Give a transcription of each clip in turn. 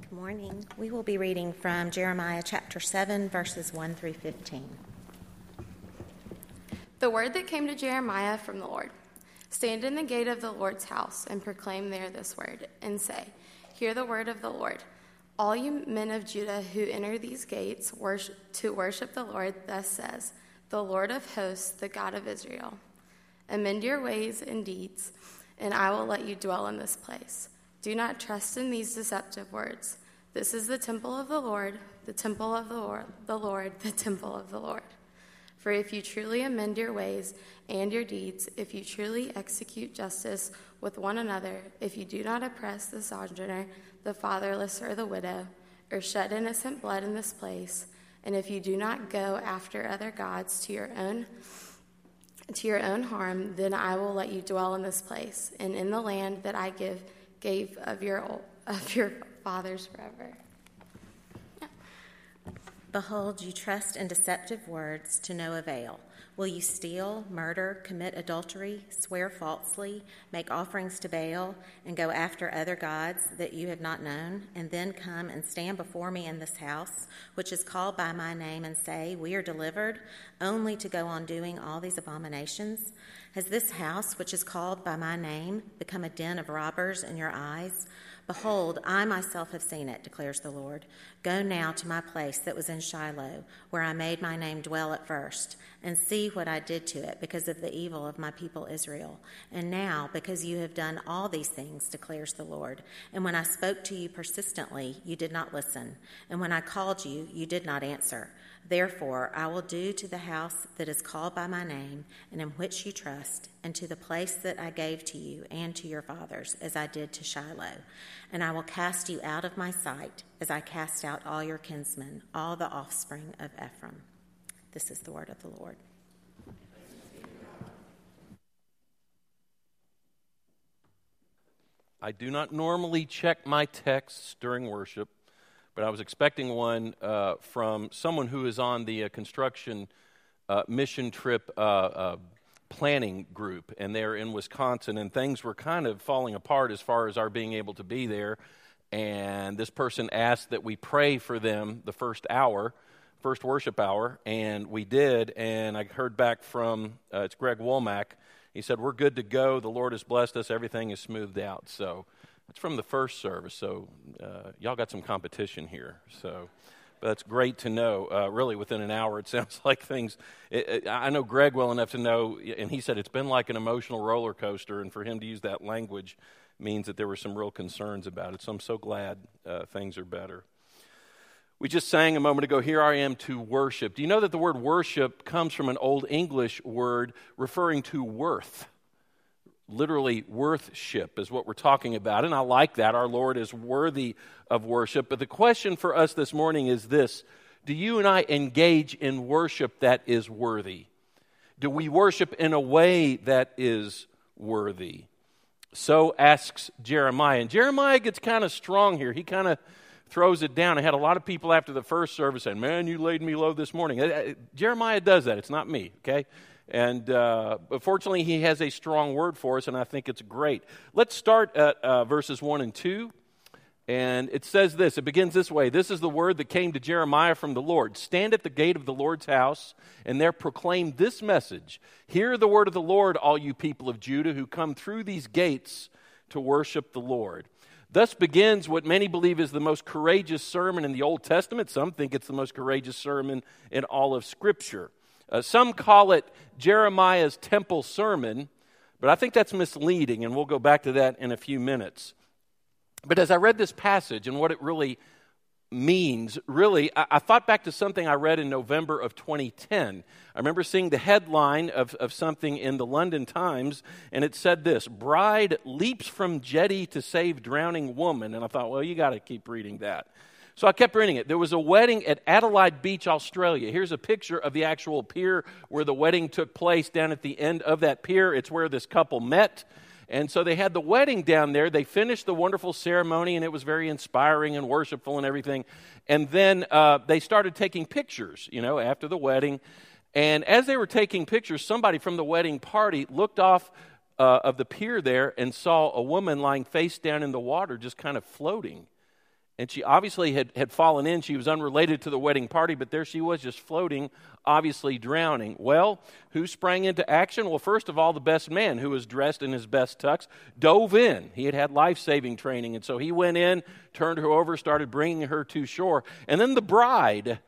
Good morning. We will be reading from Jeremiah chapter 7, verses 1 through 15. The word that came to Jeremiah from the Lord Stand in the gate of the Lord's house and proclaim there this word, and say, Hear the word of the Lord. All you men of Judah who enter these gates to worship the Lord, thus says, The Lord of hosts, the God of Israel. Amend your ways and deeds, and I will let you dwell in this place. Do not trust in these deceptive words. This is the temple of the Lord, the temple of the Lord, the Lord, the temple of the Lord. For if you truly amend your ways and your deeds, if you truly execute justice with one another, if you do not oppress the sojourner, the fatherless, or the widow, or shed innocent blood in this place, and if you do not go after other gods to your own to your own harm, then I will let you dwell in this place and in the land that I give gave of your of your fathers forever. Behold, you trust in deceptive words to no avail. Will you steal, murder, commit adultery, swear falsely, make offerings to Baal, and go after other gods that you have not known, and then come and stand before me in this house, which is called by my name, and say, We are delivered, only to go on doing all these abominations? Has this house, which is called by my name, become a den of robbers in your eyes? Behold, I myself have seen it, declares the Lord. Go now to my place that was in Shiloh, where I made my name dwell at first, and see what I did to it because of the evil of my people Israel. And now, because you have done all these things, declares the Lord. And when I spoke to you persistently, you did not listen. And when I called you, you did not answer. Therefore, I will do to the house that is called by my name, and in which you trust, and to the place that I gave to you and to your fathers, as I did to Shiloh. And I will cast you out of my sight, as I cast out all your kinsmen, all the offspring of Ephraim. This is the word of the Lord. I do not normally check my texts during worship but I was expecting one uh, from someone who is on the uh, construction uh, mission trip uh, uh, planning group, and they're in Wisconsin, and things were kind of falling apart as far as our being able to be there. And this person asked that we pray for them the first hour, first worship hour, and we did. And I heard back from uh, it's Greg Womack. He said, We're good to go. The Lord has blessed us. Everything is smoothed out. So it's from the first service, so uh, y'all got some competition here. So, but that's great to know. Uh, really, within an hour, it sounds like things. It, it, I know Greg well enough to know, and he said it's been like an emotional roller coaster, and for him to use that language means that there were some real concerns about it. So I'm so glad uh, things are better. We just sang a moment ago, Here I am to worship. Do you know that the word worship comes from an Old English word referring to worth? literally worthship is what we're talking about. And I like that. Our Lord is worthy of worship. But the question for us this morning is this Do you and I engage in worship that is worthy? Do we worship in a way that is worthy? So asks Jeremiah. And Jeremiah gets kind of strong here. He kind of throws it down. I had a lot of people after the first service saying, Man, you laid me low this morning. Uh, uh, Jeremiah does that. It's not me, okay? And uh, but fortunately, he has a strong word for us, and I think it's great. Let's start at uh, verses 1 and 2. And it says this it begins this way This is the word that came to Jeremiah from the Lord. Stand at the gate of the Lord's house, and there proclaim this message Hear the word of the Lord, all you people of Judah who come through these gates to worship the Lord. Thus begins what many believe is the most courageous sermon in the Old Testament. Some think it's the most courageous sermon in all of Scripture. Uh, some call it Jeremiah's temple sermon, but I think that's misleading, and we'll go back to that in a few minutes. But as I read this passage and what it really means, really, I, I, thought back to something I read in November of 2010. I remember seeing the headline of, of something in the London Times, and it said this Bride leaps from jetty to save drowning woman. And I thought, well, you got to keep reading that. So I kept reading it. There was a wedding at Adelaide Beach, Australia. Here's a picture of the actual pier where the wedding took place down at the end of that pier. It's where this couple met. And so they had the wedding down there. They finished the wonderful ceremony, and it was very inspiring and worshipful and everything. And then uh, they started taking pictures, you know, after the wedding. And as they were taking pictures, somebody from the wedding party looked off uh, of the pier there and saw a woman lying face down in the water, just kind of floating. And she obviously had, had fallen in. She was unrelated to the wedding party, but there she was just floating, obviously drowning. Well, who sprang into action? Well, first of all, the best man, who was dressed in his best tux, dove in. He had had life saving training. And so he went in, turned her over, started bringing her to shore. And then the bride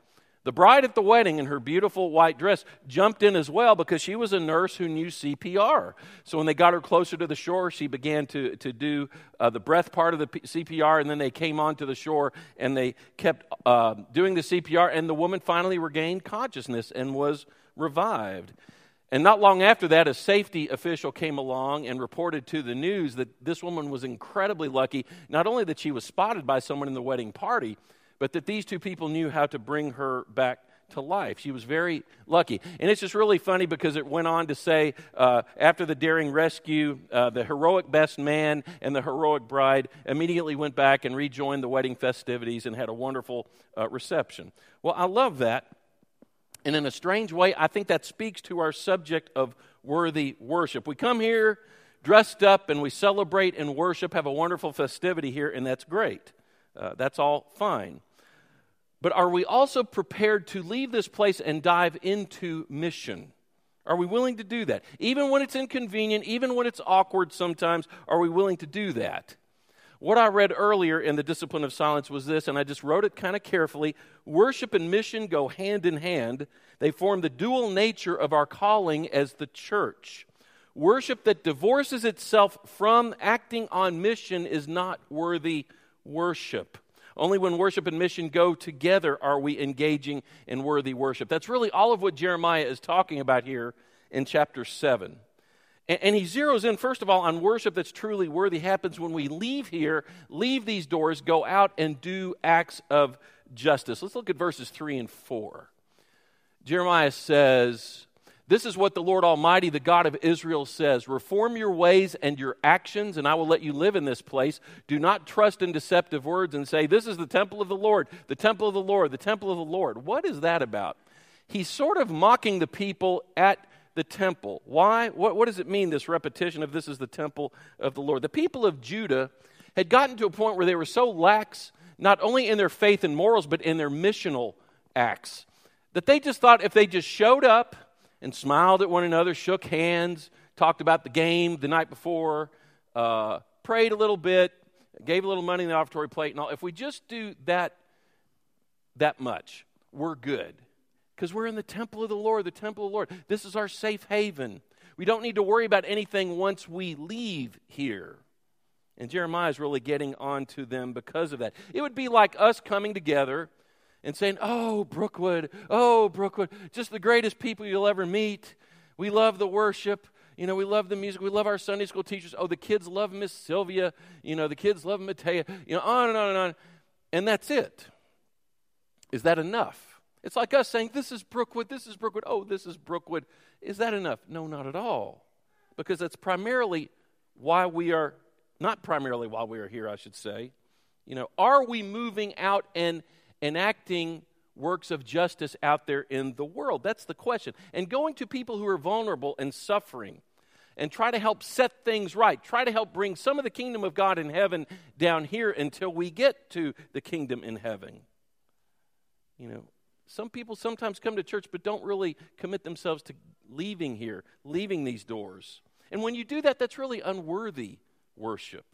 the bride at the wedding in her beautiful white dress jumped in as well because she was a nurse who knew CPR. So when they got her closer to the shore, she began to, to do uh, the breath part of the CPR, and then they came onto the shore and they kept uh, doing the CPR, and the woman finally regained consciousness and was revived. And not long after that, a safety official came along and reported to the news that this woman was incredibly lucky, not only that she was spotted by someone in the wedding party, but that these two people knew how to bring her back to life. She was very lucky. And it's just really funny because it went on to say uh, after the daring rescue, uh, the heroic best man and the heroic bride immediately went back and rejoined the wedding festivities and had a wonderful uh, reception. Well, I love that. And in a strange way, I think that speaks to our subject of worthy worship. We come here dressed up and we celebrate and worship, have a wonderful festivity here, and that's great. Uh, that's all fine. But are we also prepared to leave this place and dive into mission? Are we willing to do that? Even when it's inconvenient, even when it's awkward sometimes, are we willing to do that? What I read earlier in the discipline of silence was this, and I just wrote it kind of carefully. Worship and mission go hand in hand. They form the dual nature of our calling as the church. Worship that divorces itself from acting on mission is not worthy worship. Only when worship and mission go together are we engaging in worthy worship. That's really all of what Jeremiah is talking about here in chapter 7. And, he zeroes in, first of all, on worship that's truly worthy happens when we leave here, leave these doors, go out and do acts of justice. Let's look at verses 3 and 4. Jeremiah says, this is what the Lord Almighty, the God of Israel, says Reform your ways and your actions, and I will let you live in this place. Do not trust in deceptive words and say, This is the temple of the Lord, the temple of the Lord, the temple of the Lord. What is that about? He's sort of mocking the people at the temple. Why? What, what does it mean, this repetition of this is the temple of the Lord? The people of Judah had gotten to a point where they were so lax, not only in their faith and morals, but in their missional acts, that they just thought if they just showed up, and smiled at one another, shook hands, talked about the game the night before, uh, prayed a little bit, gave a little money in the offertory plate, and all. If we just do that that much, we're good. Because we're in the temple of the Lord, the temple of the Lord. This is our safe haven. We don't need to worry about anything once we leave here. And Jeremiah is really getting on to them because of that. It would be like us coming together and saying, Oh, Brookwood, oh, Brookwood, just the greatest people you'll ever meet. We love the worship. You know, we love the music. We love our Sunday school teachers. Oh, the kids love Miss Sylvia. You know, the kids love Matea. You know, on and on and on. And that's it. Is that enough? It's like us saying, This is Brookwood, this is Brookwood, oh, this is Brookwood. Is that enough? No, not at all. Because that's primarily why we are, not primarily why we are here, I should say. You know, are we moving out and enacting works of justice out there in the world? That's the question. And going to people who are vulnerable and suffering and try to help set things right. Try to help bring some of the kingdom of God in heaven down here until we get to the kingdom in heaven. You know, some people sometimes come to church but don't really commit themselves to leaving here, leaving these doors. And when you do that, that's really unworthy worship.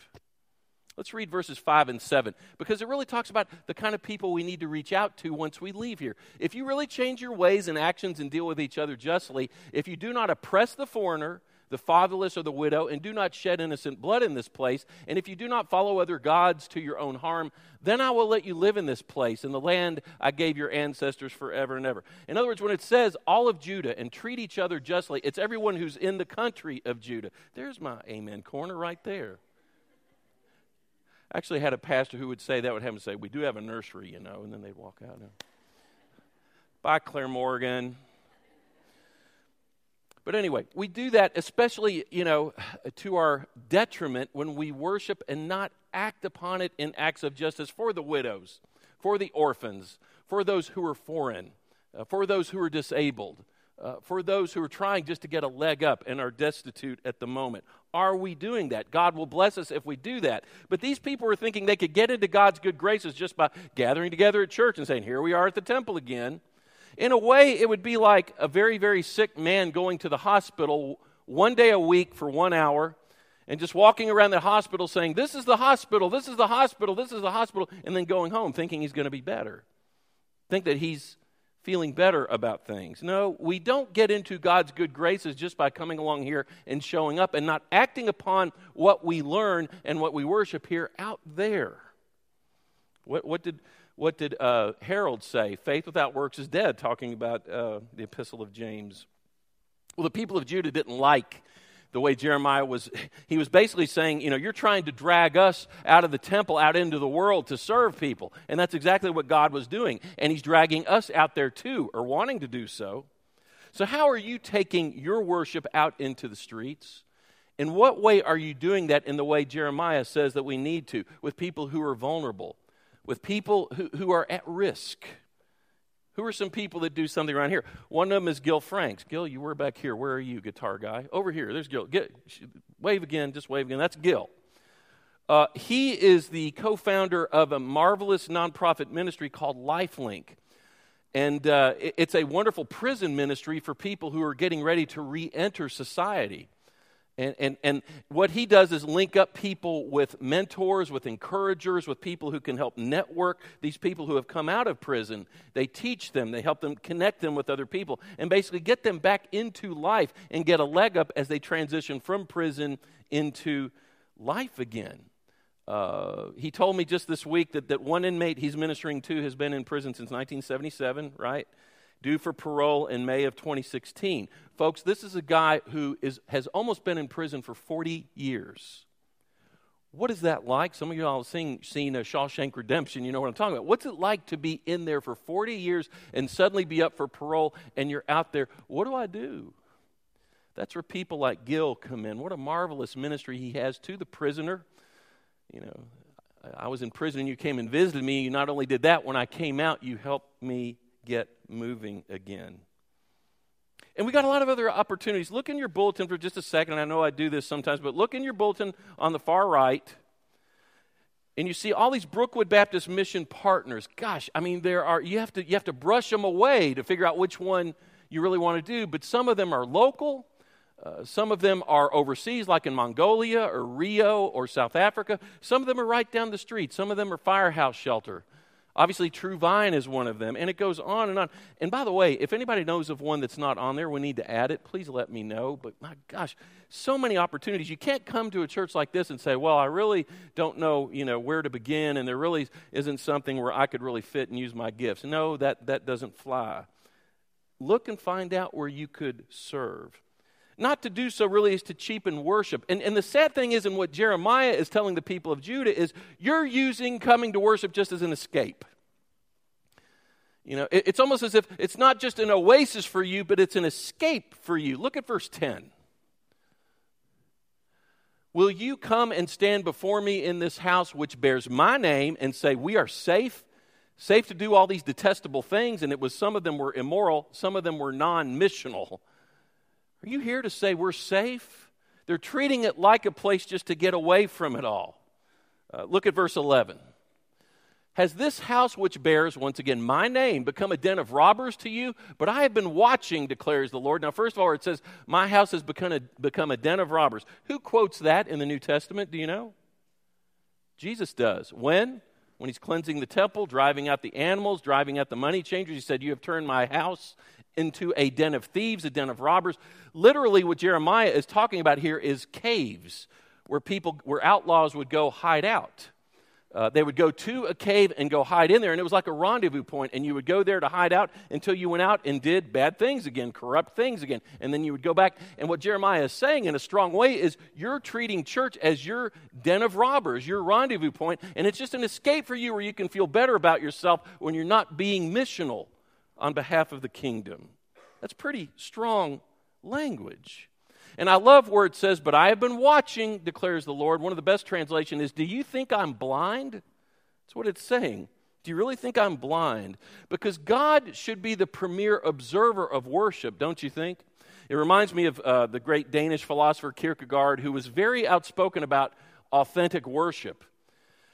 Let's read verses 5 and 7 because it really talks about the kind of people we need to reach out to once we leave here. If you really change your ways and actions and deal with each other justly, if you do not oppress the foreigner, the fatherless, or the widow, and do not shed innocent blood in this place, and if you do not follow other gods to your own harm, then I will let you live in this place, in the land I gave your ancestors forever and ever. In other words, when it says all of Judah and treat each other justly, it's everyone who's in the country of Judah. There's my amen corner right there actually had a pastor who would say that would have him say, We do have a nursery, you know, and then they'd walk out. And, Bye, Claire Morgan. But anyway, we do that especially, you know, to our detriment when we worship and not act upon it in acts of justice for the widows, for the orphans, for those who are foreign, uh, for those who are disabled, uh, for those who are trying just to get a leg up and are destitute at the moment? Are we doing that? God will bless us if we do that. But these people were thinking they could get into God's good graces just by gathering together at church and saying, Here we are at the temple again. In a way, it would be like a very, very sick man going to the hospital one day a week for one hour and just walking around the hospital saying, This is the hospital, this is the hospital, this is the hospital, and then going home thinking he's going to be better. Think that he's feeling better about things. No, we don't get into God's good graces just by coming along here and showing up and not acting upon what we learn and what we worship here out there. What, what did, what did uh, Harold say? Faith without works is dead, talking about uh, the epistle of James. Well, the people of Judah didn't like the way Jeremiah was, he was basically saying, you know, you're trying to drag us out of the temple, out into the world to serve people. And that's exactly what God was doing. And he's dragging us out there too, or wanting to do so. So, how are you taking your worship out into the streets? In what way are you doing that in the way Jeremiah says that we need to, with people who are vulnerable, with people who, who are at risk? Who are some people that do something around here? One of them is Gil Franks. Gil, you were back here. Where are you, guitar guy? Over here. There's Gil. Get, wave again. Just wave again. That's Gil. Uh, he is the co founder of a marvelous nonprofit ministry called Lifelink. And uh, it's a wonderful prison ministry for people who are getting ready to re enter society. And, and, and what he does is link up people with mentors, with encouragers, with people who can help network these people who have come out of prison. They teach them, they help them connect them with other people, and basically get them back into life and get a leg up as they transition from prison into life again. Uh, he told me just this week that, that one inmate he's ministering to has been in prison since 1977, right? Due for parole in May of 2016. Folks, this is a guy who is, has almost been in prison for 40 years. What is that like? Some of you all have seen, seen a Shawshank Redemption. You know what I'm talking about. What's it like to be in there for 40 years and suddenly be up for parole and you're out there? What do I do? That's where people like Gil come in. What a marvelous ministry he has to the prisoner. You know, I was in prison and you came and visited me. You not only did that, when I came out, you helped me get moving again. And we got a lot of other opportunities. Look in your bulletin for just a second. I know I do this sometimes, but look in your bulletin on the far right, and you see all these Brookwood Baptist Mission partners. Gosh, I mean, there are you have to you have to brush them away to figure out which one you really want to do. But some of them are local. Uh, some of them are overseas, like in Mongolia or Rio or South Africa. Some of them are right down the street. Some of them are firehouse shelter. Obviously, True Vine is one of them, and it goes on and on. And by the way, if anybody knows of one that's not on there, we need to add it. Please let me know. But my gosh, so many opportunities. You can't come to a church like this and say, "Well, I really don't know, you know, where to begin, and there really isn't something where I could really fit and use my gifts." No, that that doesn't fly. Look and find out where you could serve not to do so really is to cheapen worship. And, and the sad thing is, and what Jeremiah is telling the people of Judah is, you're using coming to worship just as an escape. You know, it, it's almost as if it's not just an oasis for you, but it's an escape for you. Look at verse 10. Will you come and stand before me in this house which bears my name and say, We are safe? Safe to do all these detestable things, and it was some of them were immoral, some of them were non missional. Are you here to say we're safe? They're treating it like a place just to get away from it all. Uh, look at verse 11. Has this house which bears, once again, my name become a den of robbers to you? But I have been watching, declares the Lord. Now, first of all, it says, My house has become a, become a den of robbers. Who quotes that in the New Testament? Do you know? Jesus does. When? When he's cleansing the temple, driving out the animals, driving out the money changers. He said, You have turned my house into a den of thieves, a den of robbers. Literally, what Jeremiah is talking about here is caves where people, where outlaws would go hide out. Uh, they would go to a cave and go hide in there, and it was like a rendezvous point, and you would go there to hide out until you went out and did bad things again, corrupt things again, and then you would go back. And what Jeremiah is saying in a strong way is you're treating church as your den of robbers, your rendezvous point, and it's just an escape for you where you can feel better about yourself when you're not being missional on behalf of the kingdom. That's pretty strong language. And I love where it says, But I have been watching, declares the Lord. One of the best translations is, Do you think I'm blind? That's what it's saying. Do you really think I'm blind? Because God should be the premier observer of worship, don't you think? It reminds me of uh, the great Danish philosopher Kierkegaard, who was very outspoken about authentic worship.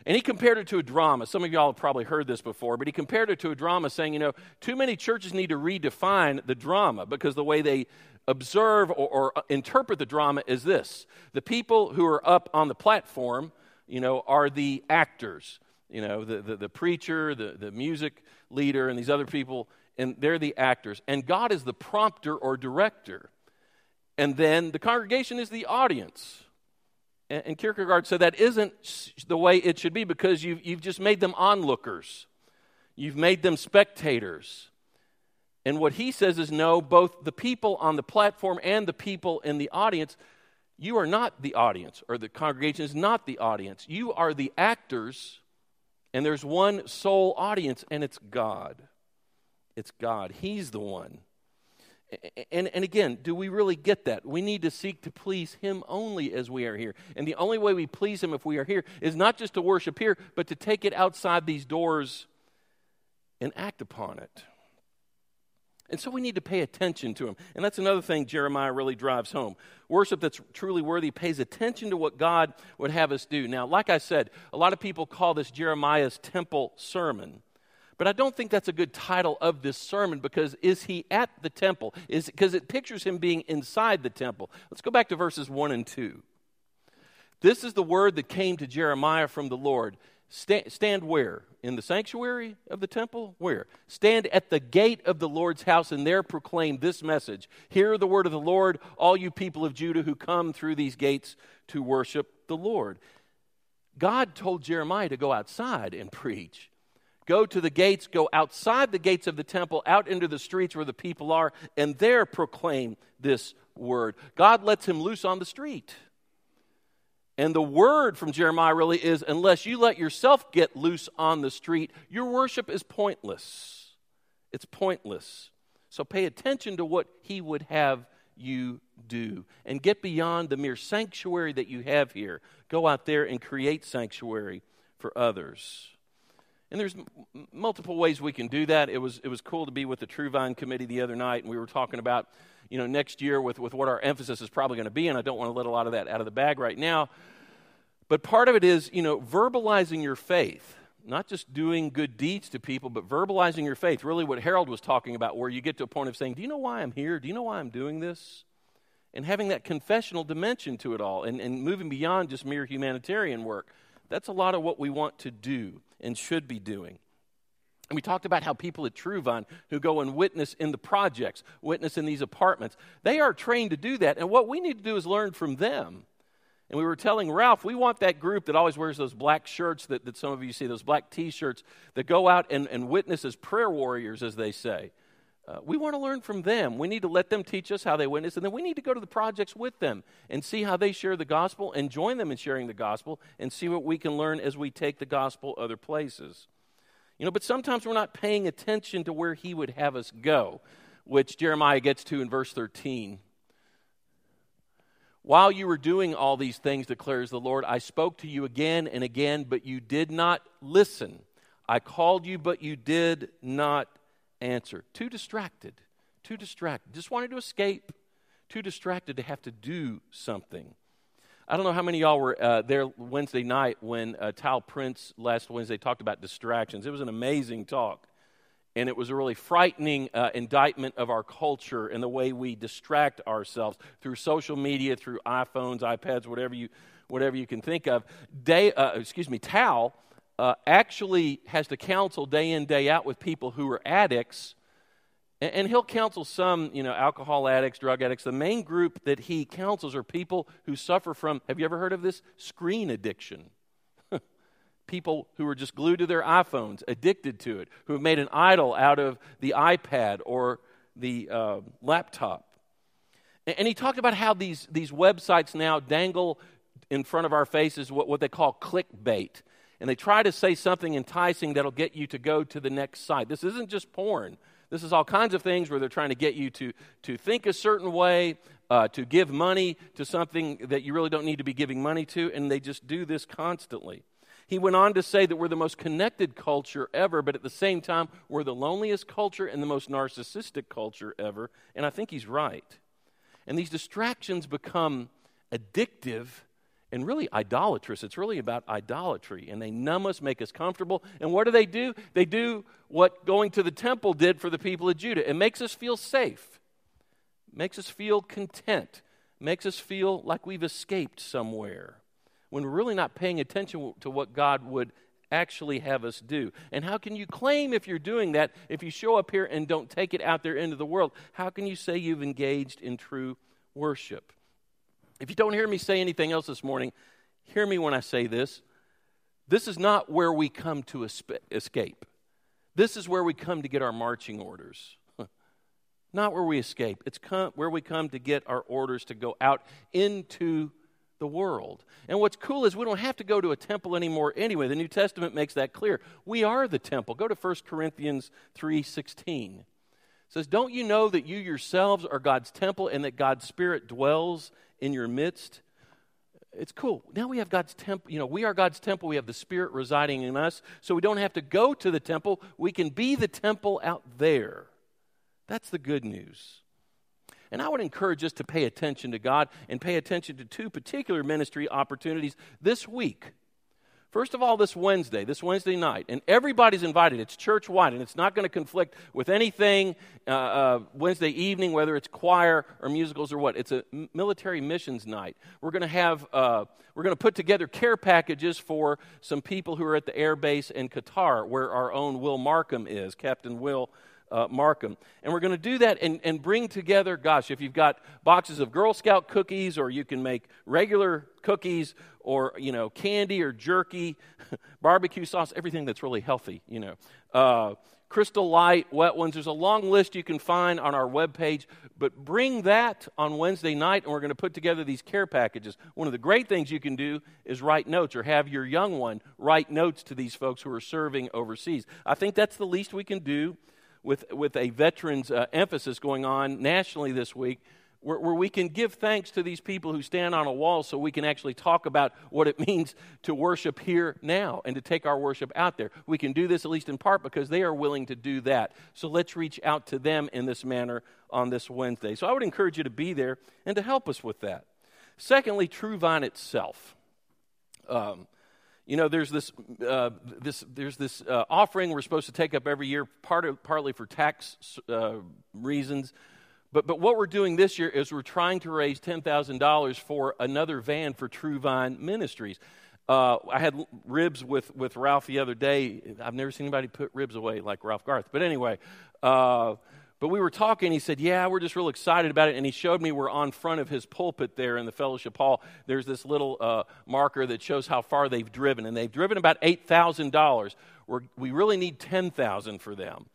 And he compared it to a drama. Some of y'all have probably heard this before, but he compared it to a drama, saying, you know, too many churches need to redefine the drama because the way they observe or, or interpret the drama is this the people who are up on the platform, you know, are the actors you know, the, the, the, preacher, the, the music leader, and these other people, and they're the actors. And God is the prompter or director. And then the congregation is the audience. And, and Kierkegaard said that isn't the way it should be because you've, you've just made them onlookers, you've made them spectators. And what he says is no, both the people on the platform and the people in the audience, you are not the audience, or the congregation is not the audience. You are the actors and there's one sole audience, and it's God. It's God. He's the one. And, and again, do we really get that? We need to seek to please Him only as we are here. And the only way we please Him if we are here is not just to worship here, but to take it outside these doors and act upon it. And so we need to pay attention to him. And that's another thing Jeremiah really drives home. Worship that's truly worthy pays attention to what God would have us do. Now, like I said, a lot of people call this Jeremiah's temple sermon. But I don't think that's a good title of this sermon because is he at the temple? Is because it pictures him being inside the temple. Let's go back to verses 1 and 2. This is the word that came to Jeremiah from the Lord. Stand, stand where? In the sanctuary of the temple? Where? Stand at the gate of the Lord's house and there proclaim this message Hear the word of the Lord, all you people of Judah who come through these gates to worship the Lord. God told Jeremiah to go outside and preach. Go to the gates, go outside the gates of the temple, out into the streets where the people are, and there proclaim this word. God lets him loose on the street. And the word from Jeremiah really is unless you let yourself get loose on the street, your worship is pointless. It's pointless. So pay attention to what he would have you do and get beyond the mere sanctuary that you have here. Go out there and create sanctuary for others. And there's m- multiple ways we can do that. It was, it was cool to be with the True Vine Committee the other night, and we were talking about you know, next year with, with what our emphasis is probably going to be, and I don't want to let a lot of that out of the bag right now. But part of it is, you know, verbalizing your faith, not just doing good deeds to people, but verbalizing your faith. Really, what Harold was talking about, where you get to a point of saying, Do you know why I'm here? Do you know why I'm doing this? And having that confessional dimension to it all and, and moving beyond just mere humanitarian work. That's a lot of what we want to do and should be doing. And we talked about how people at TrueVine who go and witness in the projects, witness in these apartments, they are trained to do that. And what we need to do is learn from them. And we were telling Ralph, we want that group that always wears those black shirts that, that some of you see, those black t shirts, that go out and, and witness as prayer warriors, as they say. Uh, we want to learn from them. We need to let them teach us how they witness, and then we need to go to the projects with them and see how they share the gospel and join them in sharing the gospel and see what we can learn as we take the gospel other places. You know, but sometimes we're not paying attention to where he would have us go, which Jeremiah gets to in verse 13. While you were doing all these things, declares the Lord, I spoke to you again and again, but you did not listen. I called you, but you did not answer. Too distracted. Too distracted. Just wanted to escape. Too distracted to have to do something. I don't know how many y'all were uh, there Wednesday night when uh, Tal Prince last Wednesday talked about distractions. It was an amazing talk. And it was a really frightening uh, indictment of our culture and the way we distract ourselves through social media, through iPhones, iPads, whatever you, whatever you can think of. Day, uh, excuse me, Tal uh, actually has to counsel day in, day out with people who are addicts and he'll counsel some, you know, alcohol addicts, drug addicts. The main group that he counsels are people who suffer from, have you ever heard of this? Screen addiction. people who are just glued to their iPhones, addicted to it, who have made an idol out of the iPad or the uh, laptop. And, and he talked about how these, these websites now dangle in front of our faces what, what they call clickbait. And they try to say something enticing that'll get you to go to the next site. This isn't just porn. This is all kinds of things where they're trying to get you to, to think a certain way, uh, to give money to something that you really don't need to be giving money to, and they just do this constantly. He went on to say that we're the most connected culture ever, but at the same time, we're the loneliest culture and the most narcissistic culture ever. And I think he's right. And these distractions become addictive and really idolatrous. It's really about idolatry. And they numb us, make us comfortable. And what do they do? They do what going to the temple did for the people of Judah it makes us feel safe, makes us feel content, makes us feel like we've escaped somewhere when we're really not paying attention to what God would actually have us do. And how can you claim if you're doing that if you show up here and don't take it out there into the world? How can you say you've engaged in true worship? If you don't hear me say anything else this morning, hear me when I say this. This is not where we come to escape. This is where we come to get our marching orders. Not where we escape. It's come, where we come to get our orders to go out into the world. And what's cool is we don't have to go to a temple anymore anyway. The New Testament makes that clear. We are the temple. Go to 1 Corinthians 3:16. It says, "Don't you know that you yourselves are God's temple and that God's spirit dwells in your midst?" It's cool. Now we have God's temple. You know, we are God's temple. We have the Spirit residing in us. So we don't have to go to the temple. We can be the temple out there. That's the good news. And I would encourage us to pay attention to God and pay attention to two particular ministry opportunities this week. First of all, this Wednesday, this Wednesday night, and everybody's invited. It's church wide, and it's not going to conflict with anything uh, uh, Wednesday evening, whether it's choir or musicals or what. It's a military missions night. We're going to have, uh, we're going to put together care packages for some people who are at the air base in Qatar, where our own Will Markham is, Captain Will uh, Markham. And we're going to do that and, and bring together, gosh, if you've got boxes of Girl Scout cookies, or you can make regular cookies, or, you know, candy or jerky, barbecue sauce, everything that's really healthy, you know. Uh, Crystal Light, wet ones. There's a long list you can find on our webpage, but bring that on Wednesday night, and we're going to put together these care packages. One of the great things you can do is write notes or have your young one write notes to these folks who are serving overseas. I think that's the least we can do with, with a veterans uh, emphasis going on nationally this week, where, where, we can give thanks to these people who stand on a wall so we can actually talk about what it means to worship here now and to take our worship out there. We can do this at least in part because they are willing to do that. So let's reach out to them in this manner on this Wednesday. So I would encourage you to be there and to help us with that. Secondly, True Vine itself. Um, you know, there's this, uh, this, there's this uh, offering we're supposed to take up every year, part of, partly for tax uh, reasons. But, but what we're doing this year is we're trying to raise $10,000 for another van for True Vine Ministries. Uh, I had ribs with, with Ralph the other day. I've never seen anybody put ribs away like Ralph Garth. But anyway, uh, but we were talking. He said, Yeah, we're just real excited about it. And he showed me we're on front of his pulpit there in the fellowship hall. There's this little uh, marker that shows how far they've driven. And they've driven about $8,000. We really need 10000 for them.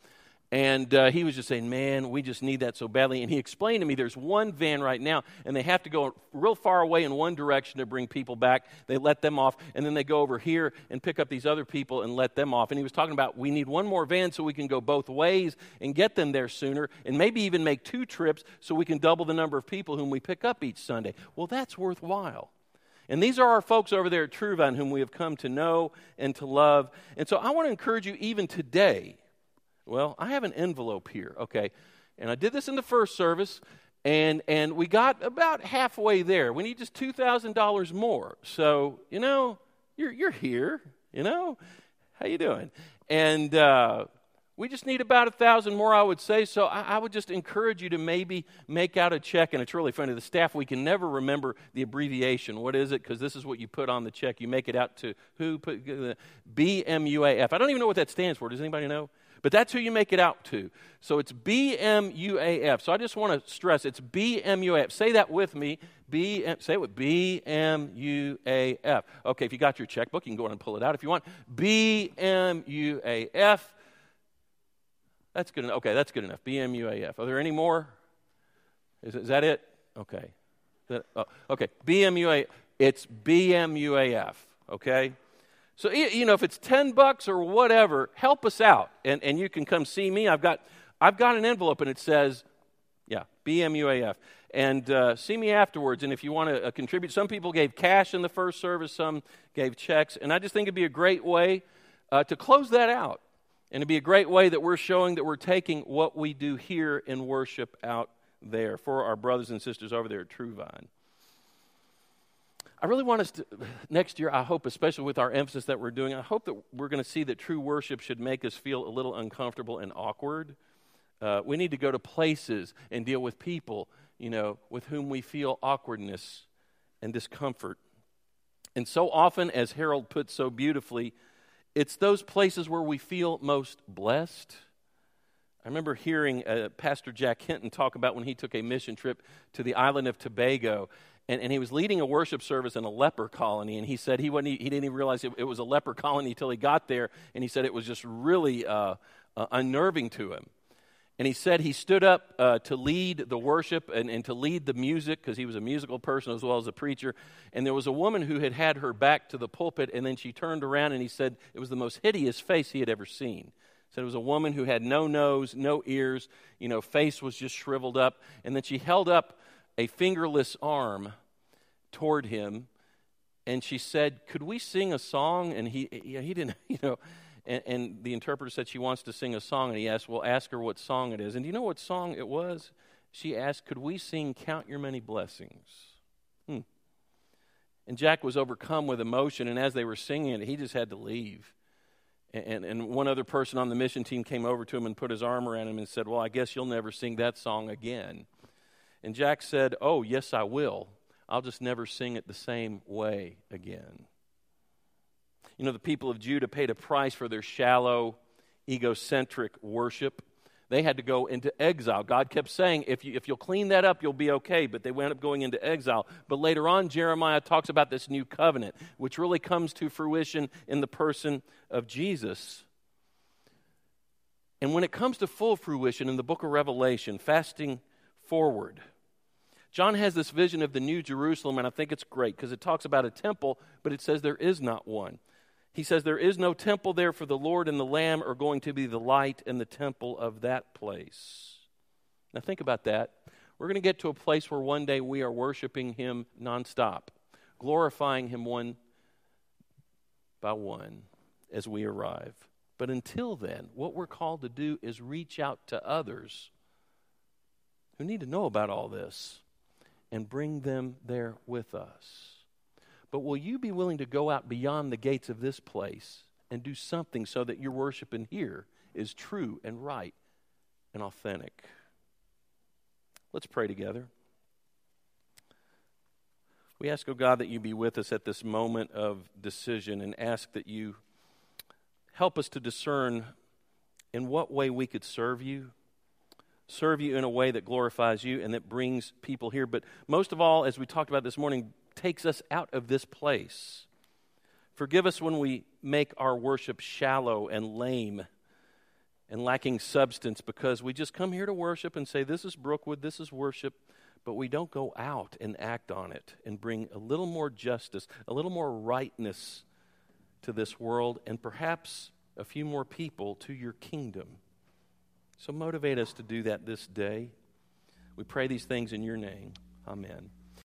And uh, he was just saying, Man, we just need that so badly. And he explained to me there's one van right now, and they have to go real far away in one direction to bring people back. They let them off, and then they go over here and pick up these other people and let them off. And he was talking about we need one more van so we can go both ways and get them there sooner, and maybe even make two trips so we can double the number of people whom we pick up each Sunday. Well, that's worthwhile. And these are our folks over there at True Vine whom we have come to know and to love. And so I want to encourage you, even today, well, I have an envelope here, okay? And I did this in the first service, and, and we got about halfway there. We need just $2,000 more. So, you know, you're, you're here, you know? How you doing? And uh, we just need about a thousand more, I would say. So I, I, would just encourage you to maybe make out a check. And it's really funny. The staff, we can never remember the abbreviation. What is it? Because this is what you put on the check. You make it out to who? Put, uh, BMUAF. I don't even know what that stands for. Does anybody know? But that's who you make it out to. So it's BMUAF. So I just want to stress it's BMUAF. Say that with me. B, say it with BMUAF. Okay, if you got your checkbook, you can go ahead and pull it out if you want. BMUAF. That's good enough. Okay, that's good enough. BMUAF. Are there any more? Is, is that it? Okay. That, oh, okay, BMUAF. It's BMUAF. Okay? So, you know, if it's 10 bucks or whatever, help us out. And, and you can come see me. I've got, I've got an envelope and it says, yeah, BMUAF. and uh, see me afterwards. And if you want to uh, contribute, some people gave cash in the first service, some gave checks. And I just think it'd be a great way uh, to close that out. And it'd be a great way that we're showing that we're taking what we do here in worship out there for our brothers and sisters over there at True Vine. I really want us to, next year, I hope, especially with our emphasis that we're doing, I hope that we're going to see that true worship should make us feel a little uncomfortable and awkward. Uh, we need to go to places and deal with people, you know, with whom we feel awkwardness and discomfort. And so often, as Harold put so beautifully, it's those places where we feel most blessed. I remember hearing uh, Pastor Jack Hinton talk about when he took a mission trip to the island of Tobago. And, and he was leading a worship service in a leper colony. And he said he, wasn't, he didn't even realize it, it was a leper colony until he got there. And he said it was just really uh, uh, unnerving to him. And he said he stood up uh, to lead the worship and, and to lead the music because he was a musical person as well as a preacher. And there was a woman who had had her back to the pulpit, and then she turned around and he said it was the most hideous face he had ever seen. He said it was a woman who had no nose, no ears, you know, face was just shriveled up. And then she held up a fingerless arm toward him, and she said, Could we sing a song? And he, he didn't, you know. And, and, the interpreter said she wants to sing a song, and he asked, Well, ask her what song it is. And do you know what song it was? She asked, Could we sing Count Your Many Blessings? Hmm. And Jack was overcome with emotion, and as they were singing it, he just had to leave. And, and, and one other person on the mission team came over to him and put his arm around him and said, Well, I guess you'll never sing that song again. And Jack said, Oh, yes, I will. I'll just never sing it the same way again. You know, the people of Judah paid a price for their shallow, egocentric worship. They had to go into exile. God kept saying, if, you, if you'll clean that up, you'll be okay. But they wound up going into exile. But later on, Jeremiah talks about this new covenant, which really comes to fruition in the person of Jesus. And when it comes to full fruition in the book of Revelation, fasting forward, John has this vision of the new Jerusalem, and I think it's great because it talks about a temple, but it says there is not one. He says, There is no temple there, for the Lord and the Lamb are going to be the light and the temple of that place. Now, think about that. We're going to get to a place where one day we are worshiping Him nonstop, glorifying Him one by one as we arrive. But until then, what we're called to do is reach out to others who need to know about all this and bring them there with us. But will you be willing to go out beyond the gates of this place and do something so that your worship in here is true and right and authentic? Let's pray together. We ask, oh God, that you be with us at this moment of decision and ask that you help us to discern in what way we could serve you, serve you in a way that glorifies you and that brings people here. But most of all, as we talked about this morning, takes us out of this place. Forgive us when we make our worship shallow and lame and lacking substance because we just come here to worship and say, This is Brookwood, this is worship, but we don't go out and act on it and bring a little more justice, a little more rightness to this world, and perhaps a few more people to your kingdom. So motivate us to do that this day. We pray these things in your name. Amen.